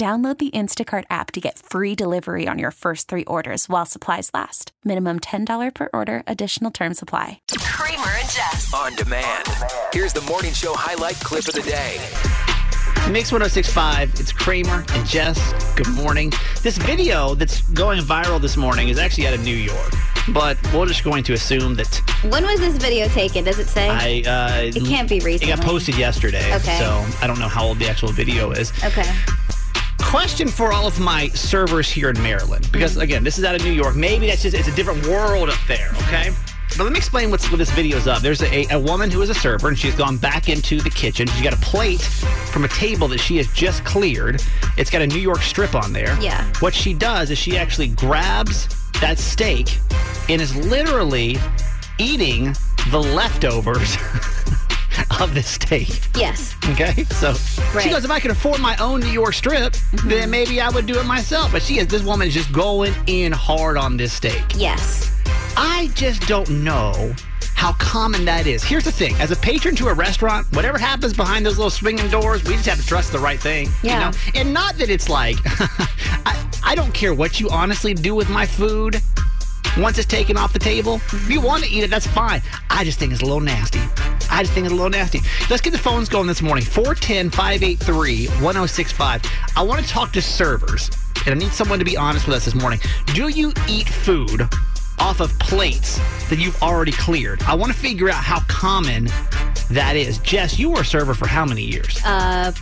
Download the Instacart app to get free delivery on your first three orders while supplies last. Minimum $10 per order, additional term supply. Kramer and Jess. On demand. Here's the morning show highlight clip of the day. Mix 1065, it's Kramer and Jess. Good morning. This video that's going viral this morning is actually out of New York, but we're just going to assume that When was this video taken? Does it say? I. Uh, it can't be recent. It got posted yesterday, Okay. so I don't know how old the actual video is. Okay. Question for all of my servers here in Maryland, because Mm-hmm. again, this is out of New York. Maybe that's just it's a different world up there. Okay. But let me explain what's what this video's of. There's a, a woman who is a server, and she's gone back into the kitchen. She's got a plate from a table that she has just cleared. It's got a New York strip on there. Yeah. What she does is she actually grabs that steak and is literally eating the leftovers of the steak. Yes. Okay, so she goes, if I could afford my own New York strip, mm-hmm. then maybe I would do it myself. But she is, this woman is just going in hard on this steak. Yes. I just don't know how common that is. Here's the thing: as a patron to a restaurant, whatever happens behind those little swinging doors, we just have to trust the right thing. Yeah. You know? And not that it's like, I, I don't care what you honestly do with my food. Once it's taken off the table, if you mm-hmm. want to eat it, that's fine. I just think it's a little nasty. I just think it's a little nasty. Let's get the phones going this morning 410 583 1065. I want to talk to servers, and I need someone to be honest with us this morning. Do you eat food off of plates that you've already cleared? I want to figure out how common that is. Jess, you were a server for how many years? Uh,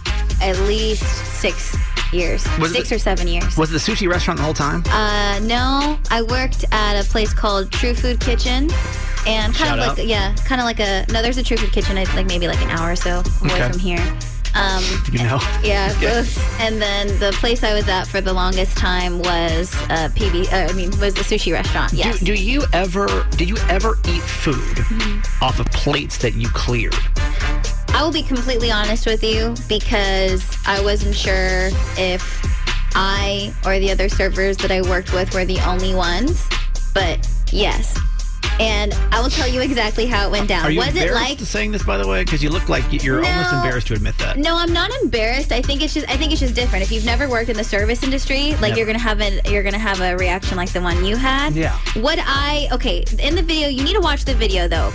at least six years. Was six it- or seven years. Was it the sushi restaurant the whole time? Uh, no, I worked at a place called True Food Kitchen. And kind Shout of out. like, yeah, kind of like a, no, there's a True Food Kitchen, it's like maybe like an hour or so away Okay. from here. Um, you know? yeah, both. And then the place I was at for the longest time was uh, PB, uh, I mean, was the sushi restaurant. Yes. Do, do you ever did you ever eat food Mm-hmm. off of plates that you cleared? I will be completely honest with you because I wasn't sure if I or the other servers that I worked with were the only ones. But yes. And I will tell you exactly how it went down. Are you was it embarrassed like to saying this by the way? Because you look like you're almost embarrassed to admit that. No, I'm not embarrassed. I think it's just I think it's just different. If you've never worked in the service industry, like Never. you're gonna have a you're gonna have a reaction like the one you had. Yeah. What I okay, in the video, you need to watch the video though.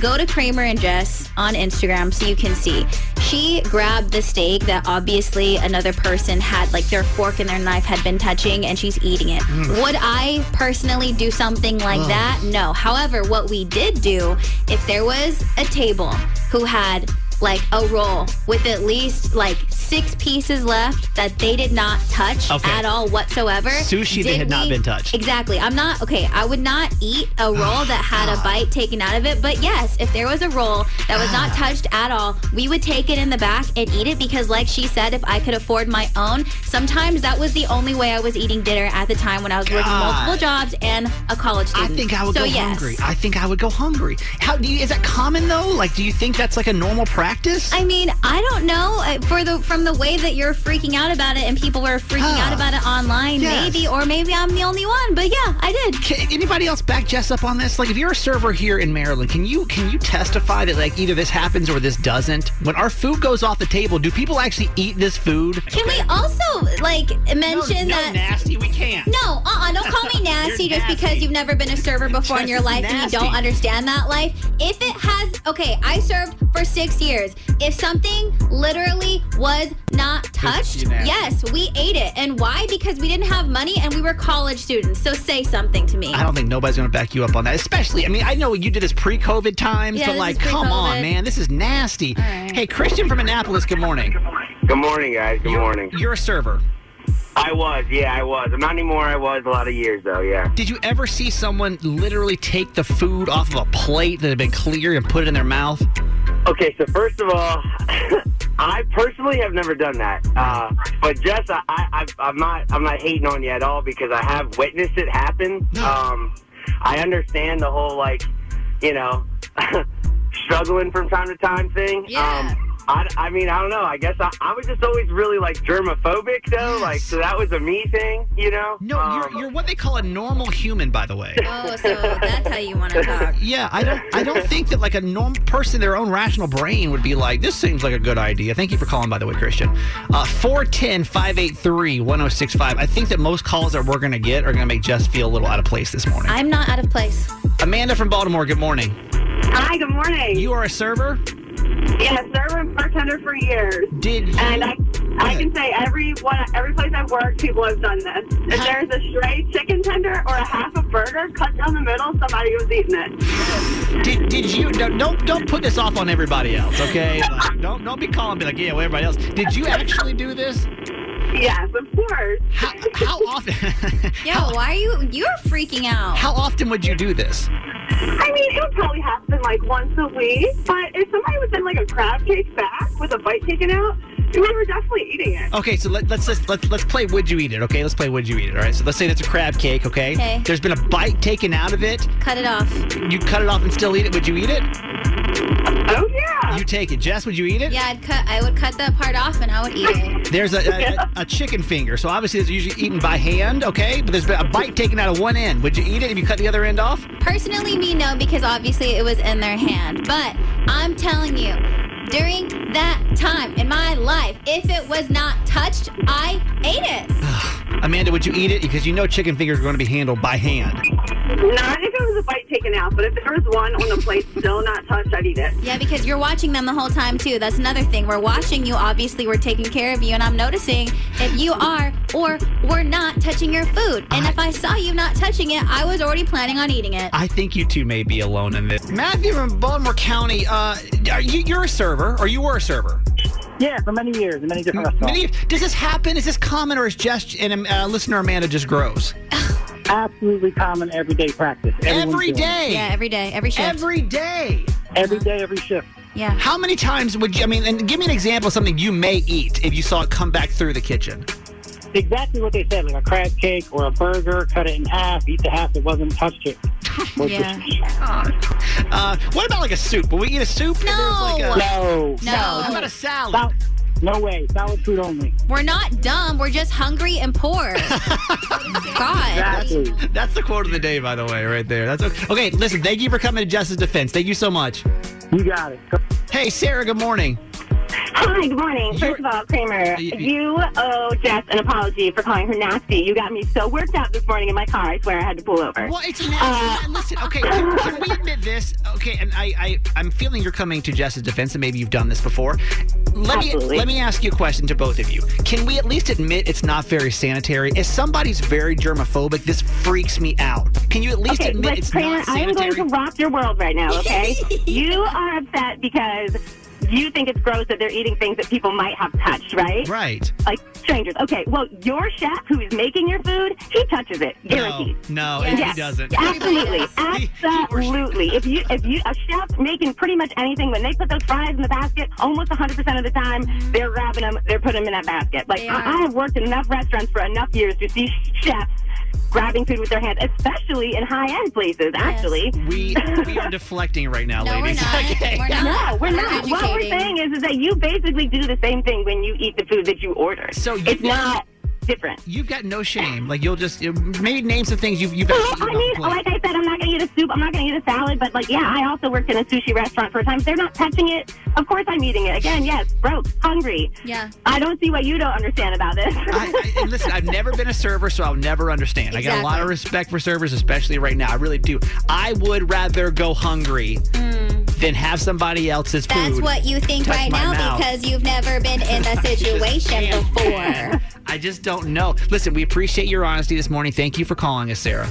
Go to Kramer and Jess on Instagram so you can see. She grabbed the steak that obviously another person had like their fork and their knife had been touching and she's eating it. Mm. Would I personally do something like that? No. However, what we did do, if there was a table who had like a roll with at least like six pieces left that they did not touch Okay. at all whatsoever. Sushi that had not been touched. Exactly. I'm not okay. I would not eat a roll oh, that had a bite taken out of it. But yes, if there was a roll that was not ah. touched at all, we would take it in the back and eat it because, like she said, if I could afford my own, sometimes that was the only way I was eating dinner at the time when I was working multiple jobs and a college I think I would so go yes. hungry. I think I would go hungry. How do you, is that common though? Like, do you think that's like a normal practice? I mean, I don't know. For the from the way that you're freaking out about it, and people were freaking Ah. out about it online, Yes. maybe, or maybe I'm the only one. But yeah, I did. Can anybody else back Jess up on this? Like, if you're a server here in Maryland, can you can you testify that like either this happens or this doesn't? When our food goes off the table, do people actually eat this food? Can we also like mention no, that? nasty. We can't. No, uh-uh, don't call me nasty You're just because you've never been a server before in your Just life and you don't understand that life. If it has, okay, I served for six years. If something literally literally was not touched. Yes, we ate it. And why? Because we didn't have money and we were college students. So say something to me. I don't think nobody's going to back you up on that. Especially, I mean, I know you did this pre-COVID times, Yeah, but like, come on, man, this is nasty. right. Hey, Christian from Annapolis. Good morning. Good morning, guys. Good You're- morning. You're a server. I was, yeah, I was. I'm not anymore. I was a lot of years though, yeah. Did you ever see someone literally take the food off of a plate that had been cleared and put it in their mouth? Okay, so first of all, I personally have never done that. Uh, but Jess, I, I, I'm not, I'm not hating on you at all because I have witnessed it happen. Um, I understand the whole like, you know, struggling from time to time thing. Yeah. Um, I, I mean, I don't know. I guess I, I was just always really like germophobic though. Like, so that was a me thing, you know? No, Um, you're, you're what they call a normal human, by the way. Oh, so that's how you want to talk. Yeah, I don't. I don't think that like a normal person, their own rational brain would be like, "This seems like a good idea." Thank you for calling, by the way, Christian. Uh, 410-583-1065. I think that most calls that we're gonna get are gonna make Jess feel a little out of place this morning. I'm not out of place. Amanda from Baltimore. Good morning. Hi, good morning. You are a server. Yeah, server and bartender for years. Did you? And I, I can say every one, every place I've worked, people have done this. If there's a stray chicken tender or a half a burger cut down the middle, somebody was eating it. Did, did you don't, don't don't put this off on everybody else, okay? Like, don't don't be calling me like yeah, well, everybody else. Did you actually do this? Yes, of course. How, how often? Yo, why are you? You're freaking out. how often would you do this? I mean, it would probably happen like once a week, but if somebody was in like a crab cake back with a bite taken out, we were definitely eating it. Okay, so let, let's just let's let's play Would You Eat It? Okay, let's play Would You Eat It. All right, so let's say that's a crab cake. Okay, Okay. there's been a bite taken out of it. Cut it off. You cut it off and still eat it. Would you eat it? Oh yeah. You take it. Jess, would you eat it? Yeah, I'd cut. I would cut that part off and I would eat it. There's a, a, a chicken finger, so obviously it's usually eaten by hand. Okay, but there's been a bite taken out of one end. Would you eat it if you cut the other end off? Personally, me no, because obviously it was in their hand. But I'm telling you, during that time in my life, if it was not touched, I ate it. Amanda, would you eat it? Because you know chicken fingers are going to be handled by hand. Not if it was a bite taken out, but if there was one on the plate still not touched, I'd eat it. Yeah, because you're watching them the whole time too. That's another thing. We're watching you. Obviously, we're taking care of you, and I'm noticing if you are or were not touching your food. And if I saw you not touching it, I was already planning on eating it. I think you two may be alone in this. Matthew from Baltimore County, uh, are you, you're a server, or you were a server? Yeah, for many years in many different restaurants. Many, does this happen? Is this common, or is just and uh, listener Amanda just grows Absolutely common everyday practice. Everyone's every doing it. day? Yeah, every day, every shift. Every day. Every day, every shift. yeah. How many times would you? I mean, and give me an example of something you may eat if you saw it come back through the kitchen. Exactly what they said, like a crab cake or a burger, cut it in half, eat the half that wasn't touched it. Or Yeah. Uh, what about like a soup? Will we eat a soup? No. Like a- No. No. How about a salad? Sal- no way. Solid food only. We're not dumb. We're just hungry and poor. God. Exactly. That's the quote of the day, by the way, right there. That's okay. Okay, listen. Thank you for coming to Jess's Defense. Thank you so much. You got it. Hey, Sarah. Good morning. Hi, good morning. You're- First of all, Kramer, Y- y- you owe Jess an apology for calling her nasty. You got me so worked up this morning in my car. I swear I had to pull over. Well, it's nasty. Uh, Listen, okay, can, can we admit this? Okay, and I, I, I'm feeling you're coming to Jess's Defense, and maybe you've done this before. Let me let me ask you a question to both of you. Can we at least admit it's not very sanitary? If somebody's very germophobic, this freaks me out. Can you at least Okay, admit it's Kramer, not I am going to rock your world right now, okay? you are upset because you think it's gross that they're eating things that people might have touched, right? Right. Like strangers. Okay, well, your chef who is making your food, he touches it, No, guaranteed. no, Yes. he doesn't. Absolutely, absolutely. If you if you a chef making pretty much anything, when they put those fries in the basket, almost 100 percent of the time they're grabbing them, they're putting them in that basket. Like They I. I have worked in enough restaurants for enough years to see chefs grabbing food with their hands, especially in high end places. Actually. We we are deflecting right now, No, we're ladies. not. Okay. We're not. No, we're We're not. What we're saying is, is that you basically do the same thing when you eat the food that you order. So you- it's not different. You've got no shame. Like you'll just maybe name some things you've you've Well, actually I mean, off the plate. like I said, I'm not going to eat a soup. I'm not going to eat a salad. But like, yeah, I also worked in a sushi restaurant for a time. If they're not touching it, of course I'm eating it. Again, yes, broke, hungry. Yeah. I don't see what you don't understand about this. I, I, and listen, I've never been a server, so I'll never understand. I got a lot of respect for servers, especially right now. I really do. I would rather go hungry mm. than have somebody else's food. That's what you think right now mouth. because you've never been in the situation can't. before. I just don't know. Listen, we appreciate your honesty this morning. Thank you for calling us, Sarah.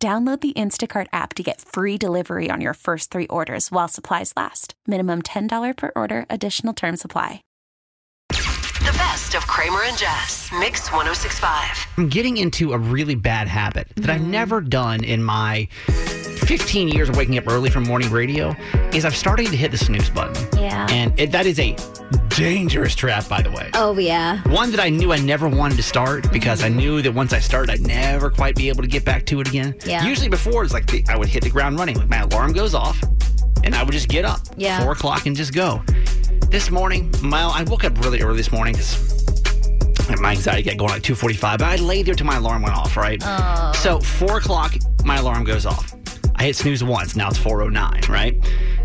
Download the Instacart app to get free delivery on your first three orders while supplies last. Minimum $10 per order, additional term supply. The best of Kramer and Jess. Mix 1065. I'm getting into a really bad habit that I've mm-hmm. never done in my 15 years of waking up early from morning radio is I've started to hit the snooze button. Yeah. And it, that is a dangerous trap, by the way. Oh, yeah. One that I knew I never wanted to start because I knew that once I started, I'd never quite be able to get back to it again. Yeah. Usually before, it's like the, I would hit the ground running. Like my alarm goes off, and I would just get up. Yeah. Four o'clock and just go. This morning, my I woke up really early this morning because my anxiety got going at 2.45, but I laid there till my alarm went off, right? Oh. So 4 o'clock, my alarm goes off. I hit snooze once, now it's 4.09, right?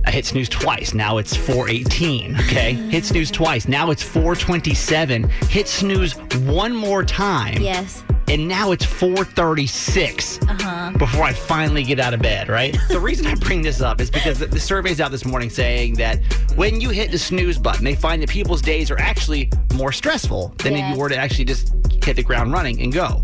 I hit snooze twice, now it's 4.18, okay? hit snooze twice, now it's 4.27. Hit snooze one more time, Yes. and now it's 4.36 Uh-huh. before I finally get out of bed, right? the reason I bring this up is because the, the survey's out this morning saying that when you hit the snooze button, they find that people's days are actually more stressful than if you were to actually just hit the ground running and go.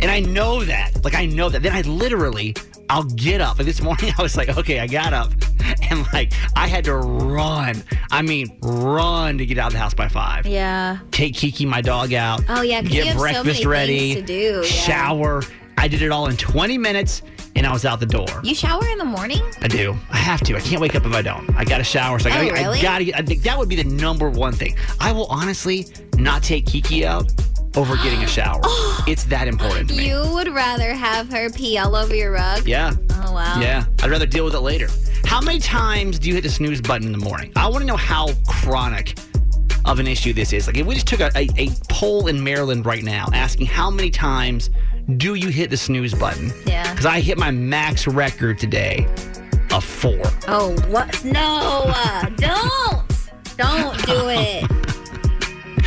And I know that. Like, I know that. Then I literally, I'll get up. Like this morning, I was like, okay, I got up. And like, I had to run. I mean, run to get out of the house by five Yeah. take Kiki, my dog, out. Oh, yeah, get so breakfast many ready, things to do, yeah. shower. I did it all in 20 minutes, and I was out the door. You shower in the morning? I do. I have to. I can't wake up if I don't. I got to shower. So I Oh, gotta, really? I gotta. I think that would be the number one thing. I will honestly not take Kiki out over getting a shower. it's that important to me. You would rather have her pee all over your rug? Yeah. Oh, wow. Yeah, I'd rather deal with it later. How many times do you hit the snooze button in the morning? I want to know how chronic of an issue this is. Like, if we just took a, a, a poll in Maryland right now asking how many times do you hit the snooze button? Yeah. Because I hit my max record today a four. Oh, what? No, uh, don't. Don't do it.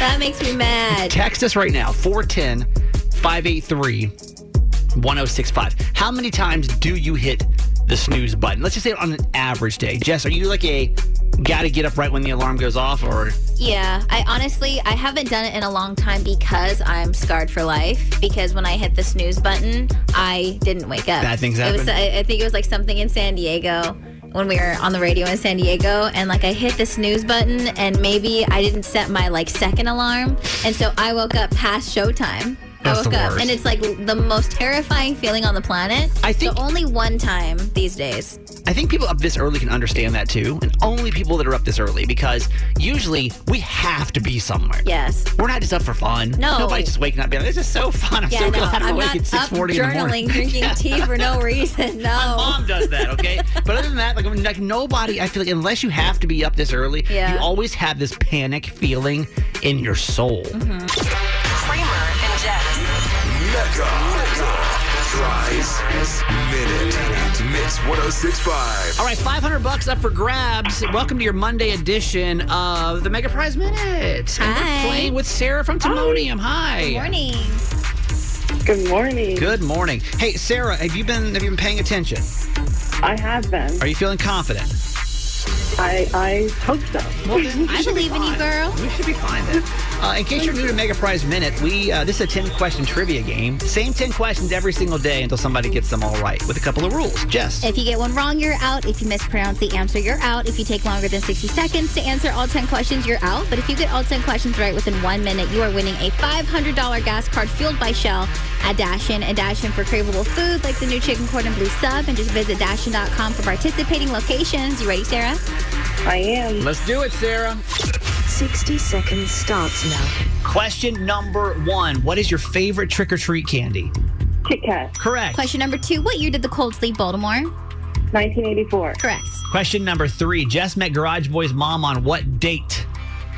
That makes me mad. Text us right now 410 583 1065. How many times do you hit the snooze button? Let's just say on an average day. Jess, are you like a gotta get up right when the alarm goes off or Yeah, I honestly I haven't done it in a long time because I'm scarred for life. Because when I hit the snooze button, I didn't wake up. Bad things It was. I, I think it was like something in San Diego when we were on the radio in San Diego, and like I hit the snooze button, and maybe I didn't set my like second alarm, and so I woke up past showtime. That's I woke up, and it's like the most terrifying feeling on the planet. I think- so only one time these days. I think people up this early can understand that too, and only people that are up this early because usually we have to be somewhere. Yes. We're not just up for fun. No. Nobody's just waking up being like, this is so fun. I'm Yeah, so no, glad I'm, I'm awake not at up 640 in the journaling, morning. drinking Yeah. tea for no reason. No. My mom does that, okay? but other than that, like, I mean, like nobody, I feel like unless you have to be up this early, Yeah. you always have this panic feeling in your soul. Mm-hmm. Kramer and Jess. Mega, Prize Minute. Mix 1065. All right, 500 bucks up for grabs. Welcome to your Monday edition of the Mega Prize Minute. And Hi. we're playing with Sarah from Timonium. Hi. Good morning. Good morning. Good morning. Hey, Sarah, have you been have you been paying attention? I have been. Are you feeling confident? I I hope so. Well, then we I should be believe in you, fine. girl. We should be fine then. Uh, in case you're new to Mega Prize Minute, we uh, this is a 10 question trivia game. Same 10 questions every single day until somebody gets them all right with a couple of rules. Jess. If you get one wrong, you're out. If you mispronounce the answer, you're out. If you take longer than 60 seconds to answer all 10 questions, you're out. But if you get all 10 questions right within one minute, you are winning a $500 gas card fueled by Shell at Dash In and Dash In for craveable food like the new chicken cordon bleu sub. And just visit Dashin.com for participating locations. You ready, Sarah? I am. Let's do it, Sarah. 60 seconds starts now. Question number one What is your favorite trick or treat candy? Kit Kat. Correct. Question number two What year did the Colts leave Baltimore? 1984. Correct. Question number three Jess met Garage Boy's mom on what date?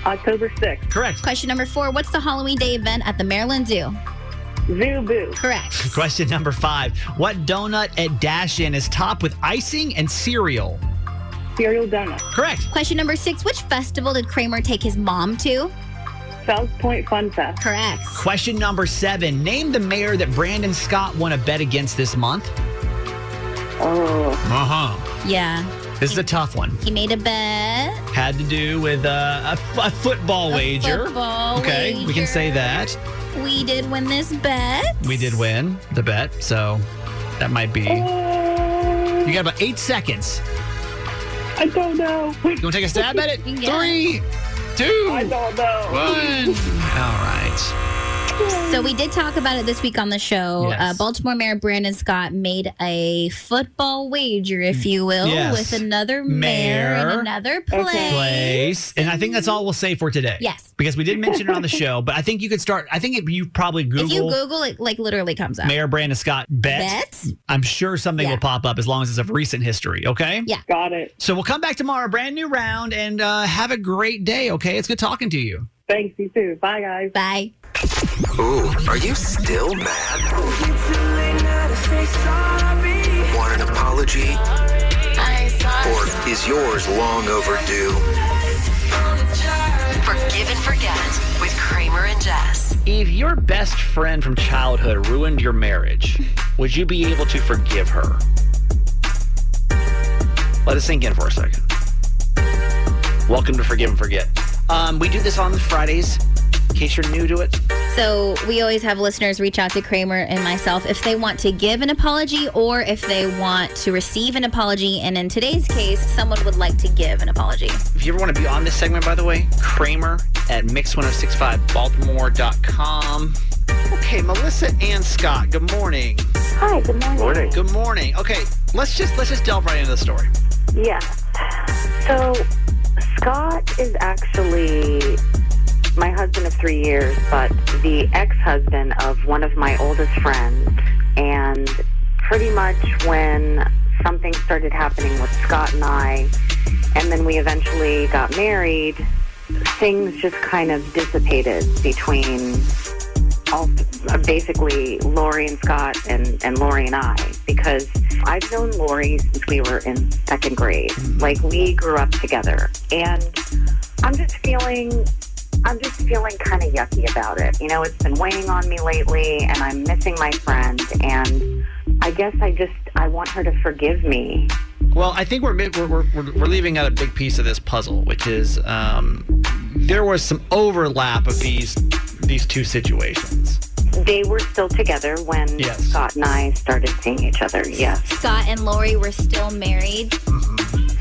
October 6th. Correct. Question number four What's the Halloween Day event at the Maryland Zoo? Zoo Boo. Correct. Question number five What donut at Dash In is topped with icing and cereal? Cereal Donut. Correct. Question number six Which festival did Kramer take his mom to? South Point Fun Fest. Correct. Question number seven Name the mayor that Brandon Scott won a bet against this month. Oh. Uh huh. Yeah. This is a tough one. He made a bet. Had to do with uh, a, f- a football A wager. football wager. okay, we can say that. We did win this bet. We did win the bet, so that might be. You got about eight seconds. I don't know. You want to take a stab at it? Yeah. Three, two, I don't know. one. All right. So we did talk about it this week on the show. Yes. Uh, Baltimore Mayor Brandon Scott made a football wager, if you will, Yes. with another mayor, Mayor. in another place. Place. And I think that's all we'll say for today. Yes. Because we did mention it on the show, but I think you could start. I think if you probably Google, If you Google it, like literally comes up. Mayor Brandon Scott bet, Bet? I'm sure something Yeah. will pop up as long as it's of recent history. Okay. Yeah. Got it. So we'll come back tomorrow, brand new round, and uh, have a great day. Okay. It's good talking to you. Thanks, you too. Bye, guys. Bye. Ooh, are you still mad? Want an apology? Or is yours long overdue? Forgive and forget with Kramer and Jess. If your best friend from childhood ruined your marriage, would you be able to forgive her? Let us sink in for a second. Welcome to Forgive and Forget. Um, we do this on Fridays, in case you're new to it. So we always have listeners reach out to Kramer and myself if they want to give an apology or if they want to receive an apology. And in today's case, someone would like to give an apology. If you ever want to be on this segment, by the way, Kramer at mix1065baltimore.com. Okay, Melissa and Scott, good morning. Hi, good morning. Morning. Good morning. Okay, let's just let's just delve right into the story. Yeah. So Scott is actually my husband of three years, but the ex-husband of one of my oldest friends. And pretty much when something started happening with Scott and I, and then we eventually got married, things just kind of dissipated between all basically Lori and Scott and, and Lori and I because I've known Lori since we were in second grade. Like we grew up together. And I'm just feeling I'm just feeling kind of yucky about it. You know, it's been weighing on me lately and I'm missing my friend and I guess I just I want her to forgive me. Well, I think we're we're, we're, we're leaving out a big piece of this puzzle, which is um, there was some overlap of these these two situations. They were still together when Yes. Scott and I started seeing each other. Yes. Scott and Lori were still married.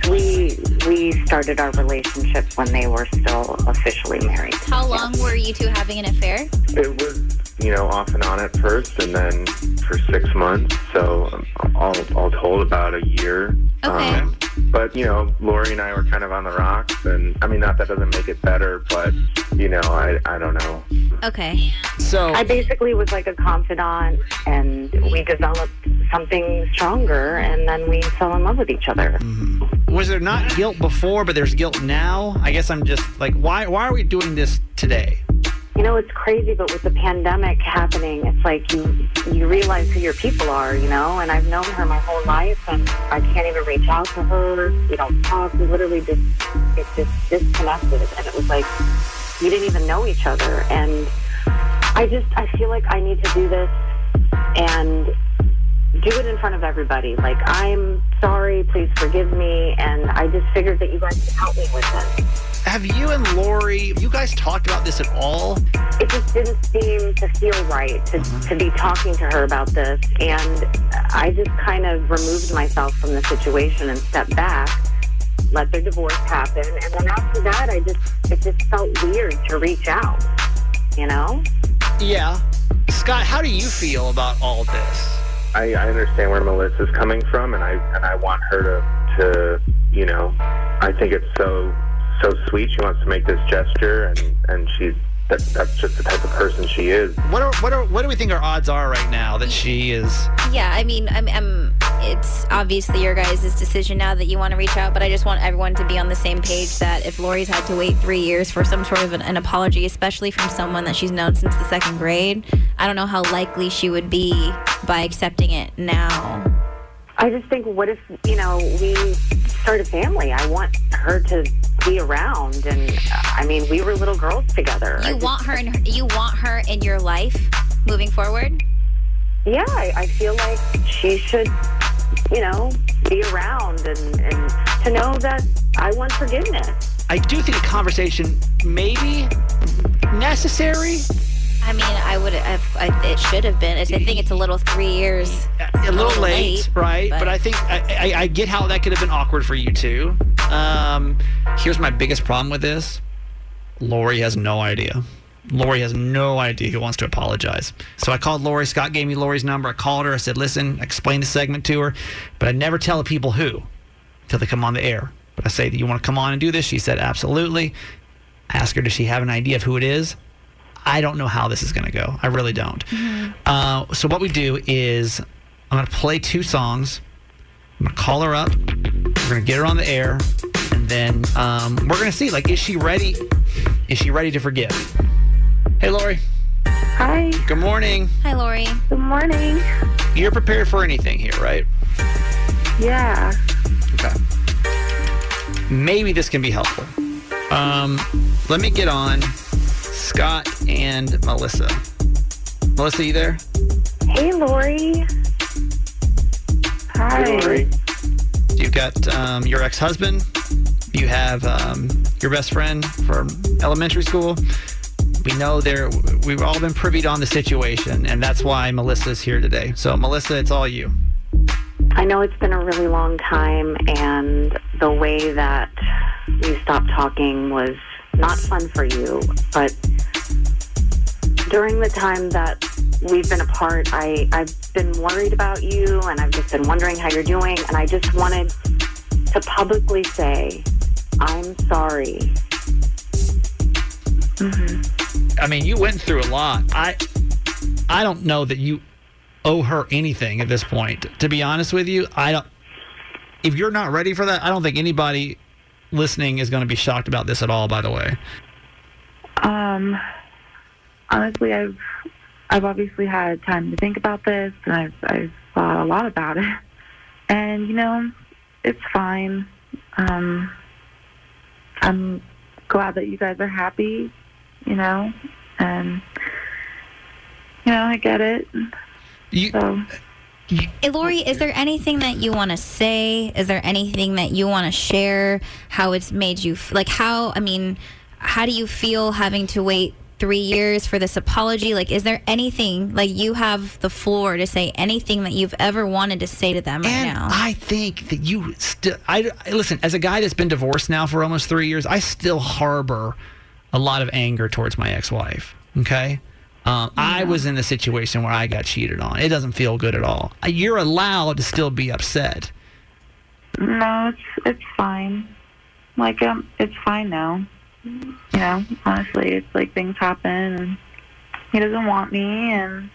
We we started our relationship when they were still officially married. How long were you two having an affair? It was, you know, off and on at first, and then for six months. So um, all, all told, about a year. Okay. Um, but you know, Lori and I were kind of on the rocks, and I mean, not that doesn't make it better, but you know, I I don't know. Okay. So I basically was like a confidant, and we developed something stronger, and then we fell in love with each other. Mm-hmm. was there not guilt before, but there's guilt now? I guess I'm just like, why why are we doing this today? You know, it's crazy, but with the pandemic happening, it's like you you realize who your people are, you know. And I've known her my whole life, and I can't even reach out to her. We don't talk. We literally just it just disconnected, and it was like we didn't even know each other. And I just I feel like I need to do this and do it in front of everybody. Like I'm sorry, please forgive me, and I just figured that you guys could help me with this. Have you and Lori, you guys talked about this at all? it just didn't seem to feel right to, to be talking to her about this. And I just kind of removed myself from the situation and stepped back, let their divorce happen. And then after that, I just, it just felt weird to reach out, you know? Yeah. Scott, how do you feel about all this? I, I understand where Melissa's coming from, and I and I want her to to you know, I think it's so so sweet. She wants to make this gesture, and and she's that, that's just the type of person she is. What are what are what do we think our odds are right now that she is? Yeah, I mean, I'm, I'm, it's obviously your guys' decision now that you want to reach out, but I just want everyone to be on the same page that if Lori's had to wait three years for some sort of an, an apology, especially from someone that she's known since the second grade, I don't know how likely she would be by accepting it now. I just think, what if, you know, we start a family? I want her to be around. And I mean, we were little girls together. You just- want her in her, you want her in your life moving forward? Yeah, I, I feel like she should, you know, be around and, and to know that I want forgiveness. I do think a conversation may be necessary. I mean, I would have, I, it should have been. I think it's a little three years. A little late, right? But, I think I, I, I get how that could have been awkward for you too. Um, here's my biggest problem with this: Lori has no idea. Lori has no idea who wants to apologize. So I called Lori. Scott gave me Lori's number. I called her. I said, "Listen, I explained the segment to her, but I never tell the people who until they come on the air." But I say, "Do you want to come on and do this?" She said, "Absolutely." I asked her, "Does she have an idea of who it is?" I don't know how this is going to go. I really don't. Uh, so what we do is I'm going to play two songs. I'm going to call her up. We're going to get her on the air, and then um, we're going to see like is she ready? Is she ready to forgive? Hey, Lori. Hi. Good morning. Hi, Lori. Good morning. You're prepared for anything here, right? Yeah. Okay. Maybe this can be helpful. Um, let me get on Scott and Melissa. Melissa, you there? Hey, Lori. Hi. You've got um, your ex-husband. You have um, your best friend from elementary school. We know there. We've all been privy on the situation, and that's why Melissa's here today. So, Melissa, it's all you. I know it's been a really long time, and the way that we stopped talking was not fun for you. But during the time that we've been apart, I, I've been worried about you, and I've just been wondering how you're doing. And I just wanted to publicly say, I'm sorry. Mm-hmm. I mean, you went through a lot. I, I don't know that you owe her anything at this point. To be honest with you, I don't. If you're not ready for that, I don't think anybody listening is going to be shocked about this at all. By the way. Um, honestly, I've I've obviously had time to think about this, and I've I've thought a lot about it. And you know, it's fine. Um, I'm glad that you guys are happy. You know, and you know, I get it. You, so, Hey, Lori, is there anything that you want to say? Is there anything that you want to share? How it's made you f- like? How I mean, how do you feel having to wait three years for this apology? Like, is there anything like you have the floor to say anything that you've ever wanted to say to them right and now? I think that you still. I I- listen as a guy that's been divorced now for almost three years. I still harbor a lot of anger towards my ex-wife. Okay. Um, I was in the situation where I got cheated on. It doesn't feel good at all. Uh, You're allowed to still be upset. no, it's it's fine. Like um, it's fine now. You know, honestly, it's like things happen, and he doesn't want me, and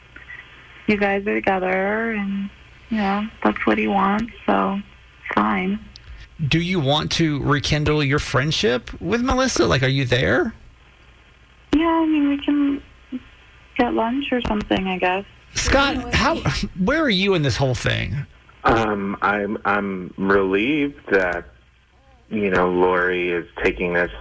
you guys are together, and you know that's what he wants, so fine. Do you want to rekindle your friendship with Melissa? Like, are you there? Yeah, I mean, we can get lunch or something, I guess. Scott, how? Where are you in this whole thing? Um, I'm I'm relieved that you know Lori is taking this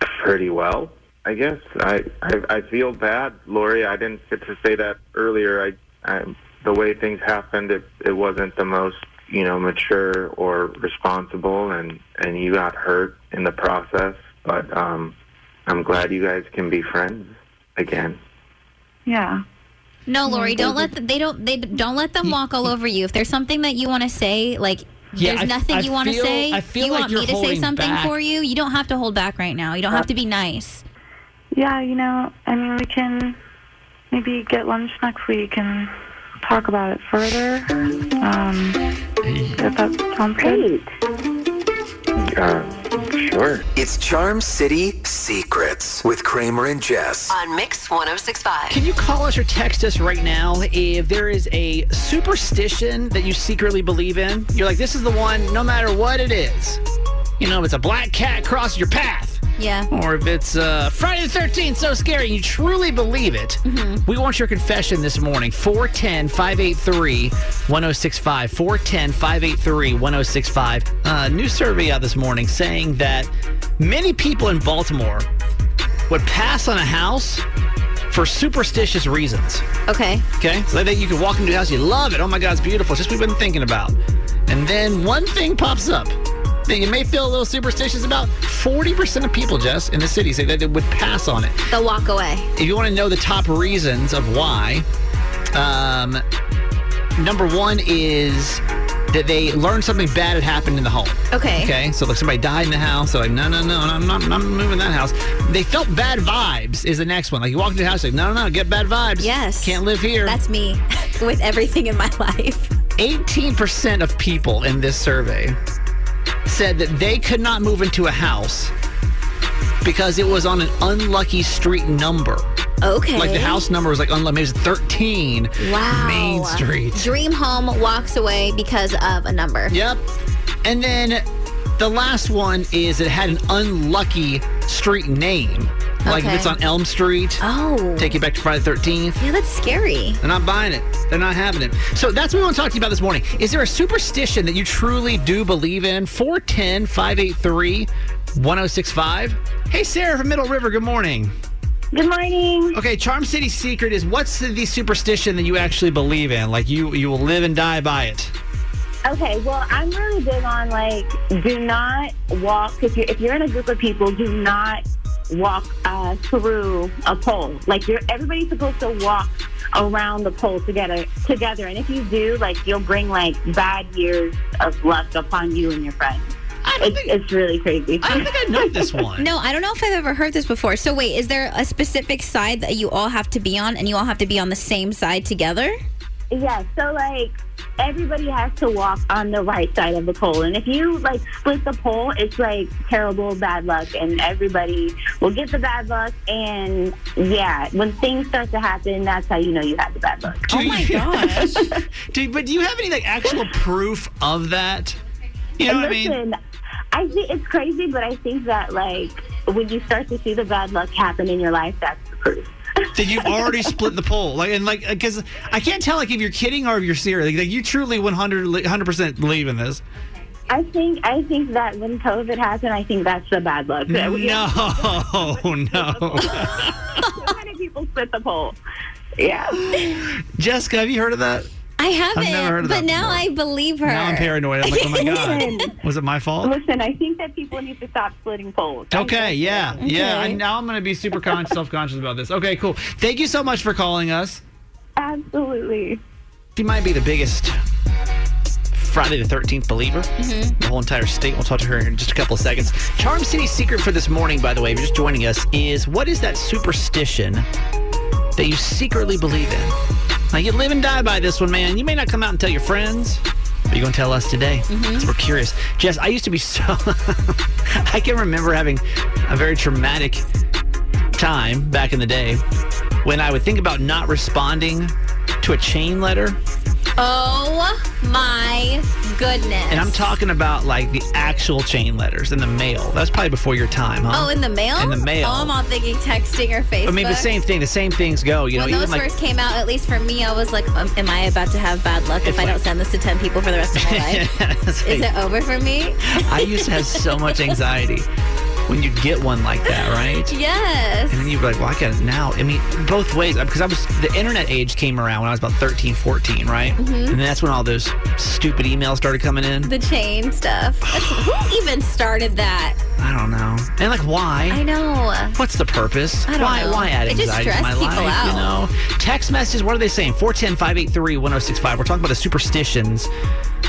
pretty well. I guess I I, I feel bad, Lori. I didn't get to say that earlier. I, I the way things happened, it it wasn't the most you know mature or responsible, and and you got hurt in the process. But um, I'm glad you guys can be friends again. Yeah. No, Lori, don't let them, they don't they don't let them walk all over you. If there's something that you want to say, like Yeah, there's I- nothing I you want to say. I feel you like want me to say something back. for you? You don't have to hold back right now. You don't have to be nice. Yeah, you know, I mean, we can maybe get lunch next week and talk about it further. Um, if that sounds good. Uh, sure. It's Charm City Secrets with Kramer and Jess. On Mix 1065. Can you call us or text us right now if there is a superstition that you secretly believe in? You're like, this is the one, no matter what it is. You know, if it's a black cat crosses your path, Yeah. or if it's uh, Friday the 13th, so scary, you truly believe it, we want your confession this morning. 410 583 1065. 410 583 1065. Uh, new survey out this morning saying that many people in Baltimore would pass on a house for superstitious reasons. Okay. Okay, so that you can walk into a house, you love it. Oh my God, it's beautiful. It's just what we've been thinking about. And then one thing pops up that you may feel a little superstitious about. 40% of people, Jess, in the city say that they would pass on it. They'll walk away. If you want to know the top reasons of why, um, number one is that they learned something bad had happened in the home. Okay. Okay, so like somebody died in the house. They're like, no, no, no, I'm not, I'm not moving that house. They felt bad vibes. Is the next one. Like you walk into the house, like, no, no, no, get bad vibes. Yes. can't live here. That's me with everything in my life. 18% of people in this survey said that they could not move into a house because it was on an unlucky street number. Okay. Like the house number was like unlucky. Maybe it was 13 Wow. Main Street. Dream home walks away because of a number. Yep. And then the last one is it had an unlucky street name. Like if Okay. it's on Elm Street. Oh. Take you back to Friday the 13th. Yeah, that's scary. They're not buying it. They're not having it. So that's what we want to talk to you about this morning. Is there a superstition that you truly do believe in? 410 583 1065. Hey, Sarah from Middle River, good morning. Good morning. Okay, Charm City secret is what's the, the superstition that you actually believe in? Like you, you will live and die by it. Okay, well, I'm really big on like, do not walk if you're if you're in a group of people, do not walk uh, through a pole. Like you're everybody's supposed to walk around the pole together together, and if you do, like you'll bring like bad years of luck upon you and your friends. It's, think, it's really crazy. I don't think I know this one. No, I don't know if I've ever heard this before. So wait, is there a specific side that you all have to be on and you all have to be on the same side together? Yeah, so like everybody has to walk on the right side of the pole. And if you like split the pole, it's like terrible bad luck and everybody will get the bad luck and yeah, when things start to happen, that's how you know you have the bad luck. Oh my gosh. do, but do you have any like actual proof of that? You know And what I mean? I think it's crazy, but I think that like when you start to see the bad luck happen in your life, that's the proof. That you've already split the pole like and like uh, because i can't tell like if you're kidding or if you're serious like, like you truly 100 percent believe in this I think I think that when COVID happened, I think that's the bad luck. no no so many people split the pole. Yeah. jessica have you heard of that I haven't, never heard of but that now before. I believe her. now i'm paranoid i'm like oh my god was it my fault Listen, I think that people need to stop splitting poles. okay yeah yeah Okay. and now i'm gonna be super con- self-conscious about this okay cool thank you so much for calling us Absolutely. you might be the biggest Friday the 13th believer. Mhm. The whole entire state. We'll talk to her in just a couple of seconds. Charm City's secret for this morning, by the way, if you're just joining us, is what is that superstition that you secretly believe in? Now, you live and die by this one, man. You may not come out and tell your friends, but you're going to tell us today. Mm-hmm. So we're curious. Jess, I used to be so. I can remember having a very traumatic time back in the day when I would think about not responding to a chain letter Oh my goodness. And I'm talking about like the actual chain letters in the mail. That's probably before your time, huh? Oh, in the mail? In the mail. Oh, I'm all thinking texting or Facebook. I mean, the same thing. The same things go. You know, when even those like first came out, at least for me, I was like, um, "Am I about to have bad luck if It's I don't send this to ten people for the rest of my life? It's Is it over for me?" I used to have so much anxiety when you get one like that, right? Yes. And then you'd be like, well, I got it now. I mean, both ways. Because I was, the internet age came around when I was about 13, 14, right? Mhm. And that's when all those stupid emails started coming in. The chain stuff. Who even started that? I don't know. And like, why? I know. What's the purpose? I don't why, know. why add It just anxiety to my life? You know, text messages. What are they saying? 410 583 1065. We're talking about the superstitions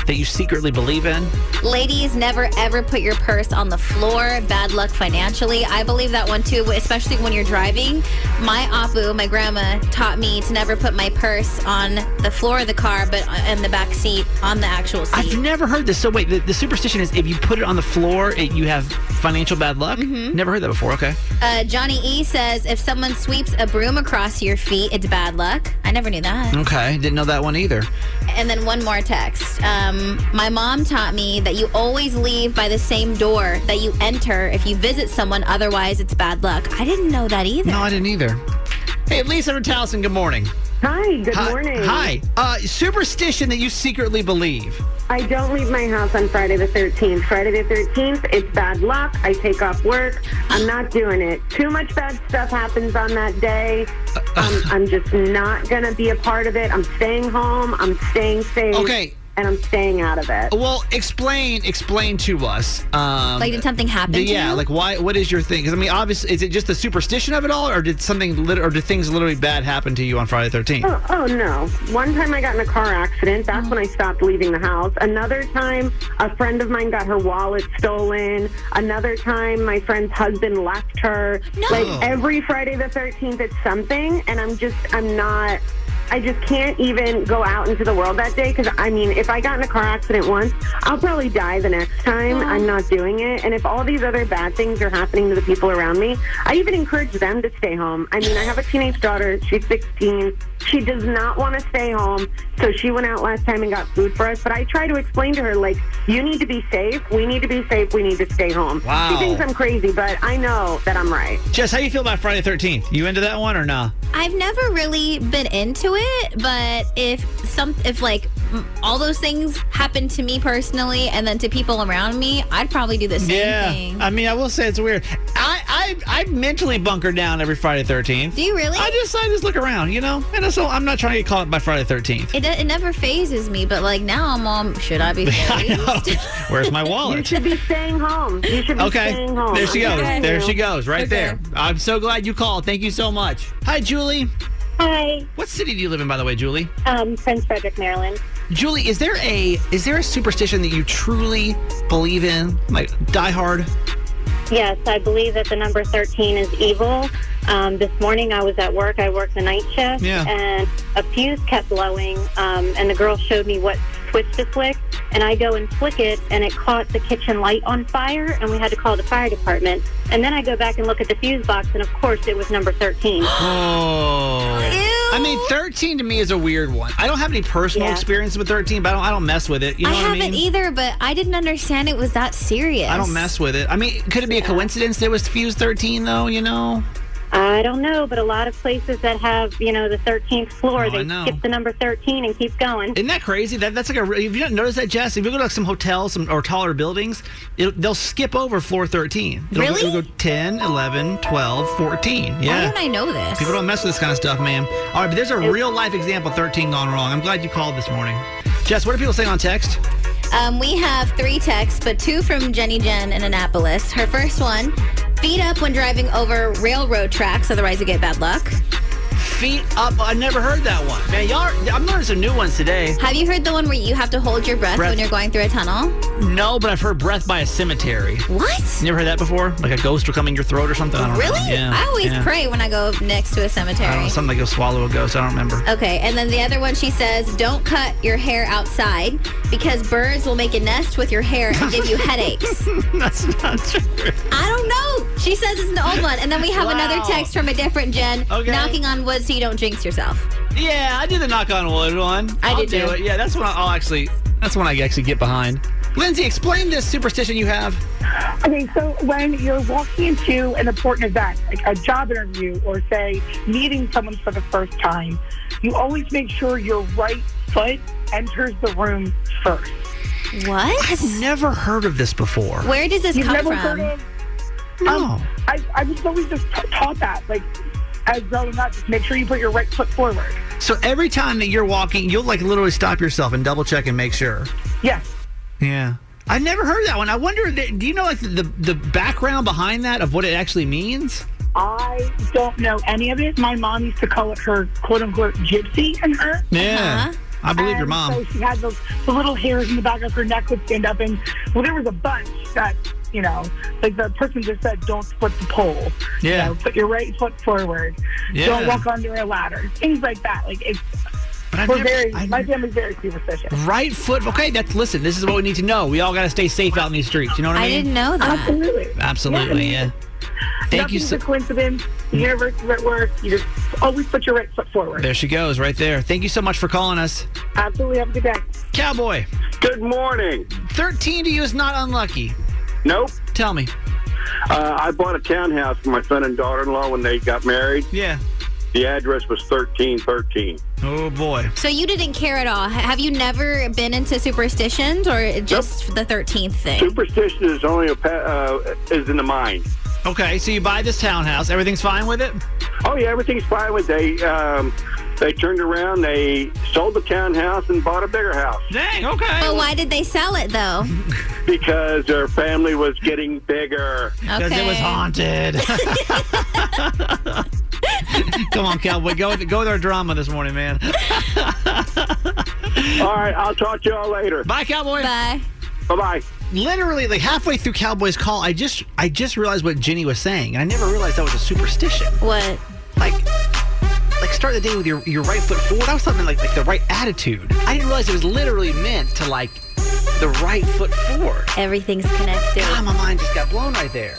that you secretly believe in. Ladies, never ever put your purse on the floor. Bad luck financially. I believe that one too, especially when you're driving. My apu, my grandma, taught me to never put my purse on the floor of the car, but in the back seat, on the actual seat. I've never heard this. So wait, the, the superstition is if you put it on the floor, it, you have financial bad luck. Mm-hmm. Never heard that before. Okay. Uh, Johnny E says if someone sweeps a broom across your feet, it's bad luck. I never knew that. Okay, didn't know that one either. And then one more text. Um, my mom taught me that you always leave by the same door that you enter if you visit someone, otherwise, it's bad luck. I didn't know that either. No, I didn't either. Hey, Lisa Towson, good morning. Hi, good Hi- morning. Hi. Uh, superstition that you secretly believe. I don't leave my house on Friday the 13th. Friday the 13th, it's bad luck. I take off work. I'm not doing it. Too much bad stuff happens on that day. Um, I'm just not going to be a part of it. I'm staying home. I'm staying safe. Okay. And I'm staying out of it. Well, explain explain to us. Um, Like, did something happen the- to yeah, you? like why? What is your thing? Because I mean, obviously, is it just the superstition of it all, or did something, lit- or did things literally bad happen to you on Friday the Thirteenth? Oh, oh, no. One time I got in a car accident. That's when I stopped leaving the house. Another time, a friend of mine got her wallet stolen. Another time, my friend's husband left her. No. Like every Friday the 13th, it's something. And I'm just, I'm not. I just can't even go out into the world that day because I mean, if I got in a car accident once, I'll probably die the next time. I'm not doing it. And if all these other bad things are happening to the people around me, I even encourage them to stay home. I mean, I have a teenage daughter. She's 16. She does not want to stay home, so she went out last time and got food for us. But I try to explain to her, like, you need to be safe. We need to be safe. We need to stay home. Wow. She thinks I'm crazy, but I know that I'm right. Jess, how you feel about Friday the Thirteenth? You into that one or nah? I've never really been into it, but if some, if like all those things happen to me personally, and then to people around me, I'd probably do the same yeah. thing. I mean, I will say it's weird. I I, I mentally bunker down every Friday Thirteenth. Do you really? I just I just look around, you know, and so I'm not trying to get caught by Friday Thirteenth. It, it never phases me, but like now I'm all, should I be phased? Where's my wallet? You should be staying home. You should be Okay, staying home. there she goes. telling There she goes, right Okay. there. I'm so glad you called. Thank you so much. Hi, Julie. Hi, What city do you live in, by the way, Julie? um, Prince Frederick, Maryland. Julie, is there a is there a superstition that you truly believe in, like die hard? Yes, I believe that the number 13 is evil. Um, this morning I was at work. I worked the night shift, Yeah. and a fuse kept blowing, um, and the girl showed me what switch to flick, and I go and flick it, and it caught the kitchen light on fire, and we had to call the fire department. And then I go back and look at the fuse box, and of course it was number 13. Oh. I mean, 13 to me is a weird one. I don't have any personal Yeah. experience with 13, but I don't, I don't mess with it. You know I haven't mean? either, but I didn't understand it was that serious. I don't mess with it. I mean, could it be a coincidence that it was Fuse 13, though, you know? I don't know, but a lot of places that have, you know, the 13th floor, Oh, they skip the number 13 and keep going. Isn't that crazy? That That's like a. If you don't notice that, Jess, if you go to like some hotels some, or taller buildings, it, they'll skip over floor 13. It'll, Really? It'll go 10, 11, 12, 14. Why Yeah. don't I know this? People don't mess with this kind of stuff, man. All right, but there's a real life example 13 gone wrong. I'm glad you called this morning. Jess, what are people saying on text? Um, we have three texts, but two from Jenny Jen in Annapolis. Her first one feet up when driving over railroad tracks, otherwise you get bad luck. Feet up. I never heard that one. Man, y'all, are- I'm learning some new ones today. Have you heard the one where you have to hold your breath, Breath. when you're going through a tunnel? No, but I've heard breath by a cemetery. What? You never heard that before? Like a ghost will come in your throat or something? I don't Really? know. Yeah. I always yeah. pray when I go next to a cemetery. don't know, something like you'll swallow a ghost. I don't remember. Okay, and then the other one she says, don't cut your hair outside because birds will make a nest with your hair and give you headaches. That's not true. I don't know. She says it's an old one. And then we have another text from a different Jen Okay. knocking on wood so you don't jinx yourself. Yeah, I did the knock on wood one. I I'll did do too. it. Yeah, that's when I'll actually. That's one I actually get behind. Lindsay, explain this superstition you have. Okay, so when you're walking into an important event, like a job interview or say meeting someone for the first time, you always make sure your right foot enters the room first. What? I've never heard of this before. Where does this You've come never from? heard of? No. Um, I, I was always just t- taught that, like as growing up, just make sure you put your right foot forward. So every time that you're walking, you'll like literally stop yourself and double check and make sure. Yes. Yeah. I never heard that one. I wonder, do you know like the, the background behind that of what it actually means? I don't know any of it. My mom used to call it her quote unquote gypsy and her. Yeah. Uh-huh. I believe your um, mom. So she had those the little hairs in the back of her neck would stand up, and well, there was a bunch that you know, like the person just said, don't split the pole. Yeah. You know, put your right foot forward. Yeah. Don't walk under a ladder. Things like that. Like it's. But I've we're never- very. I- my family's very superstitious. Right foot. Okay, that's listen. This is what we need to know. We all got to stay safe out in these streets. You know what I, mean? I didn't know that. Absolutely. Absolutely. Yeah. Thank you Nothing's so. a coincidence. The universe is at work. You just always put your right foot forward. There she goes, right there. Thank you so much for calling us, Absolutely. Have a good day. Cowboy. Good morning. Thirteen to you is not unlucky. Nope. Tell me. Uh, I bought a townhouse for my son and daughter-in-law when they got married. Yeah. The address was thirteen thirteen. Oh boy. So you didn't care at all. Have you never been into superstitions or just the 13th thing? Superstition is only a pa- uh, is in the mind. Okay, so you buy this townhouse. Everything's fine with it. Oh yeah, everything's fine with they. Um, they turned around, they sold the townhouse and bought a bigger house Dang. Okay. But why did they sell it though? because their family was getting bigger. Because it was haunted. Come on, Cowboy. Go with, go with our drama this morning, man. All right, I'll talk to y'all later. Bye, Cowboy. Bye. Bye bye. Literally, like halfway through Cowboy's call, I just I just realized what Ginny was saying, and I never realized that was a superstition. What? Like, like start the day with your, your right foot forward. I was talking like like the right attitude. I didn't realize it was literally meant to like the right foot forward. Everything's connected. God, my mind just got blown right there.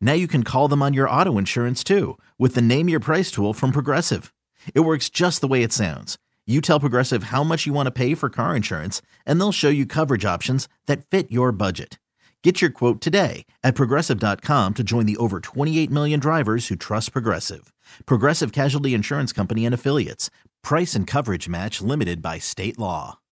Now you can call them on your auto insurance too with the Name Your Price tool from Progressive. It works just the way it sounds. You tell Progressive how much you want to pay for car insurance, and they'll show you coverage options that fit your budget. Get your quote today at progressive.com to join the over 28 million drivers who trust Progressive. Progressive Casualty Insurance Company and Affiliates. Price and coverage match limited by state law.